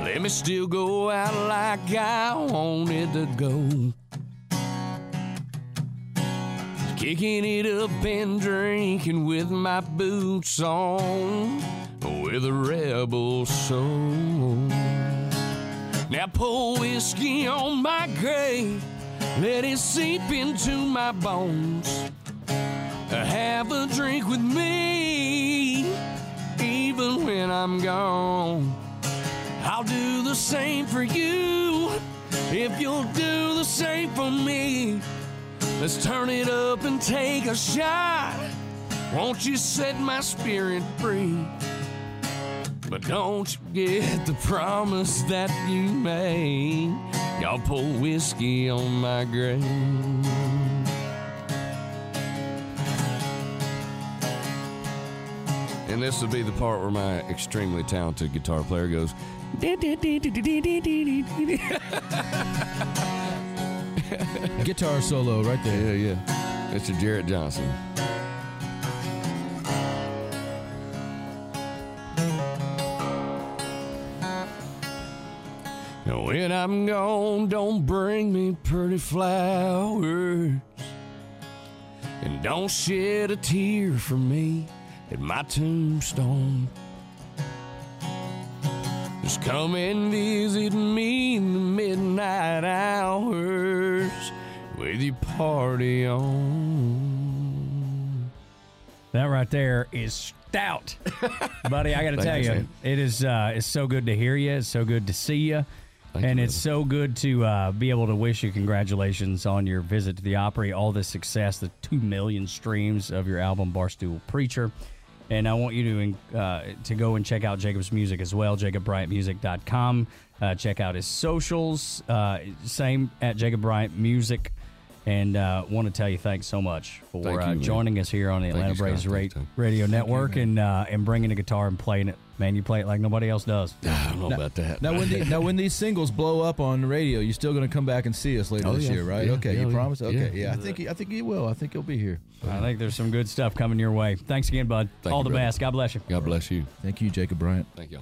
Let me still go out like I wanted to go. Kicking it up and drinking with my boots on, with a rebel soul. Now pour whiskey on my grave, let it seep into my bones. Have a drink with me, even when I'm gone. I'll do the same for you if you'll do the same for me. Let's turn it up and take a shot. Won't you set my spirit free? But don't you get the promise that you made. Y'all pour whiskey on my grave. And this will be the part where my extremely talented guitar player goes. Guitar solo right there. Yeah, yeah. Mr. Jarrett Johnson. When I'm gone, don't bring me pretty flowers. And don't shed a tear for me at my tombstone. Just come and visit me in the midnight hours with your party on. That right there is stout, buddy. I got to tell you, it is. Uh, it's so good to hear you. It's so good to see you, Thank and you, it's so good to uh, be able to wish you congratulations on your visit to the Opry, all the success, the two million streams of your album Barstool Preacher. And I want you to uh, to go and check out Jacob's music as well, JacobBryantMusic.com. Uh, check out his socials, uh, same at Jacob Bryant Music. And uh, want to tell you thanks so much for Thank you, uh, man. joining us here on the Thank Atlanta you, Scott. Braves Ra- Thanks, Tom. Radio Network and uh, and bringing a guitar and playing it. Man, you play it like nobody else does. I don't know about that. Now when, the, now, when these singles blow up on the radio, you're still going to come back and see us later Oh, this yeah. year, right? Yeah, okay, yeah, you yeah. promise? Okay, Yeah. yeah. I think he, I think he will. I think he'll be here. I think there's some good stuff coming your way. Thanks again, bud. Thank All you, the brother. best. God bless you. God bless you. Thank you, Jacob Bryant. Thank y'all.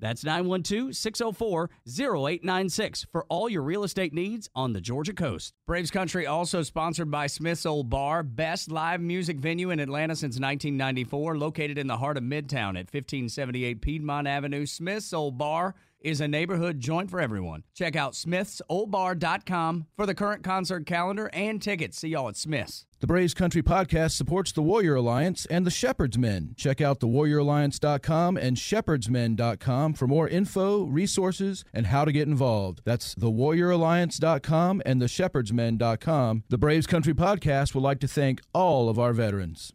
That's 912 604 0896 for all your real estate needs on the Georgia coast. Braves Country also sponsored by Smith's Olde Bar, best live music venue in Atlanta since 1994, located in the heart of Midtown at 1578 Piedmont Avenue. Smith's Olde Bar is a neighborhood joint for everyone. Check out smithsoldebar.com for the current concert calendar and tickets. See y'all at Smith's. The Braves Country Podcast supports the Warrior Alliance and the Shepherd's Men. Check out thewarrioralliance.com and shepherdsmen.com for more info, resources, and how to get involved. That's thewarrioralliance.com and theshepherdsmen.com. The Braves Country Podcast would like to thank all of our veterans.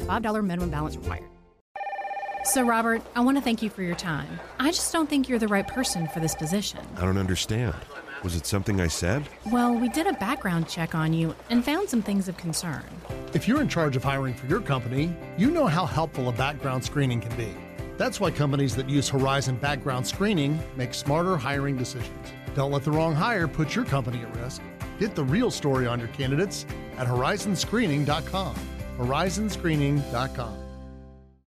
$5 minimum balance required. So, Robert, I want to thank you for your time. I just don't think you're the right person for this position. I don't understand. Was it something I said? Well, we did a background check on you and found some things of concern. If you're in charge of hiring for your company, you know how helpful a background screening can be. That's why companies that use Horizon background screening make smarter hiring decisions. Don't let the wrong hire put your company at risk. Get the real story on your candidates at horizonscreening.com. Horizonscreening.com.